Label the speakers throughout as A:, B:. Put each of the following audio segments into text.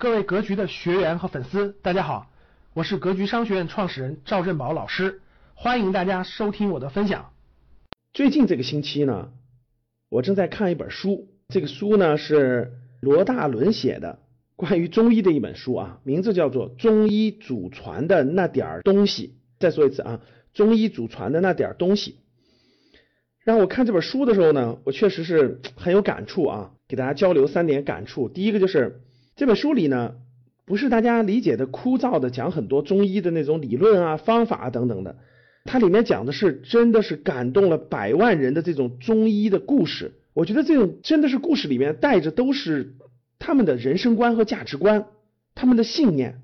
A: 各位格局的学员和粉丝，大家好，我是格局商学院创始人赵振宝老师，欢迎大家收听我的分享。
B: 最近这个星期呢，我正在看一本书，这个书呢是罗大伦写的，关于中医的一本书啊，名字叫做《中医祖传的那点儿东西》。再说一次啊，《中医祖传的那点儿东西》。让我看这本书的时候呢，我确实是很有感触啊，给大家交流三点感触。第一个就是这本书里呢，不是大家理解的枯燥的讲很多中医的那种理论啊、方法等等的，它里面讲的是真的是感动了百万人的这种中医的故事。我觉得这种真的是故事里面带着都是他们的人生观和价值观，他们的信念。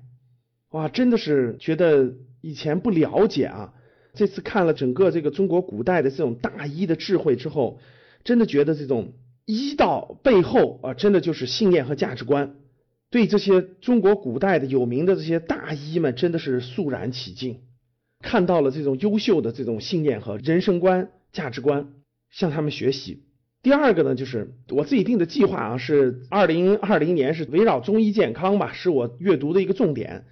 B: 哇，真的是觉得以前不了解啊。这次看了整个这个中国古代的这种大医的智慧之后，真的觉得这种医道背后啊，真的就是信念和价值观。对这些中国古代的有名的这些大医们，真的是肃然起敬，看到了这种优秀的这种信念和人生观、价值观，向他们学习。第二个呢，就是我自己定的计划啊，是二零二零年是围绕中医健康吧，是我阅读的一个重点。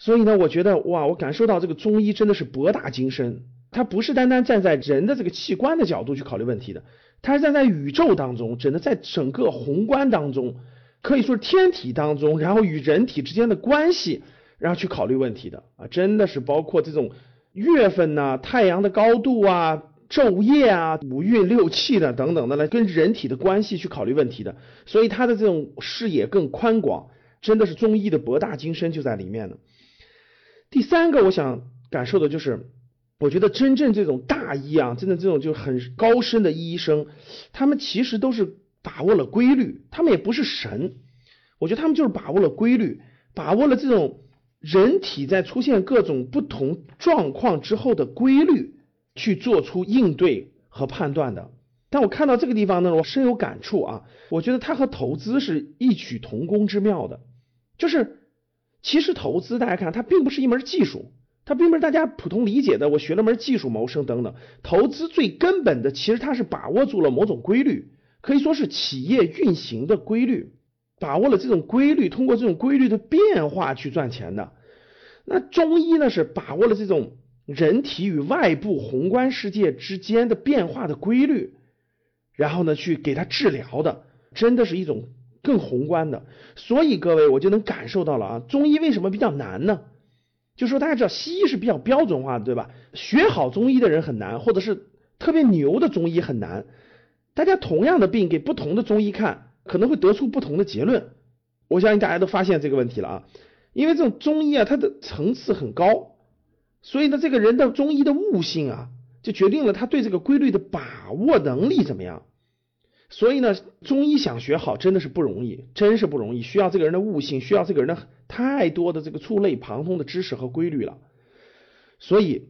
B: 所以呢，我觉得哇，我感受到这个中医真的是博大精深，它不是单单站在人的这个器官的角度去考虑问题的，它是站在宇宙当中，只能在整个宏观当中，可以说天体当中，然后与人体之间的关系，然后去考虑问题的啊，真的是包括这种月份呐、太阳的高度啊、昼夜啊、五运六气的等等的来跟人体的关系去考虑问题的，所以他的这种视野更宽广，真的是中医的博大精深就在里面呢。第三个，我想感受的就是，我觉得真正这种大医啊，真的这种就很高深的医生，他们其实都是把握了规律，他们也不是神，我觉得他们就是把握了规律，把握了这种人体在出现各种不同状况之后的规律，去做出应对和判断的。但我看到这个地方呢，我深有感触啊，我觉得它和投资是异曲同工之妙的，就是。其实投资，大家看，它并不是一门技术，它并不是大家普通理解的。我学了门技术谋生等等。投资最根本的，其实它是把握住了某种规律，可以说是企业运行的规律，把握了这种规律，通过这种规律的变化去赚钱的。那中医呢，是把握了这种人体与外部宏观世界之间的变化的规律，然后呢，去给它治疗的，真的是一种。更宏观的，所以各位我就能感受到了啊，中医为什么比较难呢？就说大家知道西医是比较标准化的，对吧？学好中医的人很难，或者是特别牛的中医很难。大家同样的病给不同的中医看，可能会得出不同的结论。我相信大家都发现这个问题了啊，因为这种中医啊，它的层次很高，所以呢，这个人的中医的悟性啊，就决定了他对这个规律的把握能力怎么样。所以呢，中医想学好真的是不容易，真是不容易，需要这个人的悟性，需要这个人的太多的这个触类旁通的知识和规律了。所以，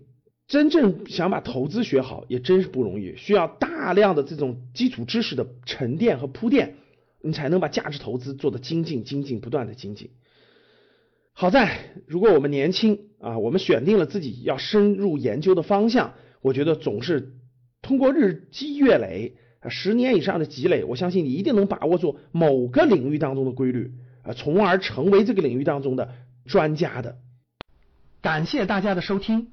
B: 真正想把投资学好也真是不容易，需要大量的这种基础知识的沉淀和铺垫，你才能把价值投资做得精进、精进、不断的精进。好在，如果我们年轻啊，我们选定了自己要深入研究的方向，我觉得总是通过日积月累。啊，十年以上的积累，我相信你一定能把握住某个领域当中的规律，啊，从而成为这个领域当中的专家的。
A: 感谢大家的收听，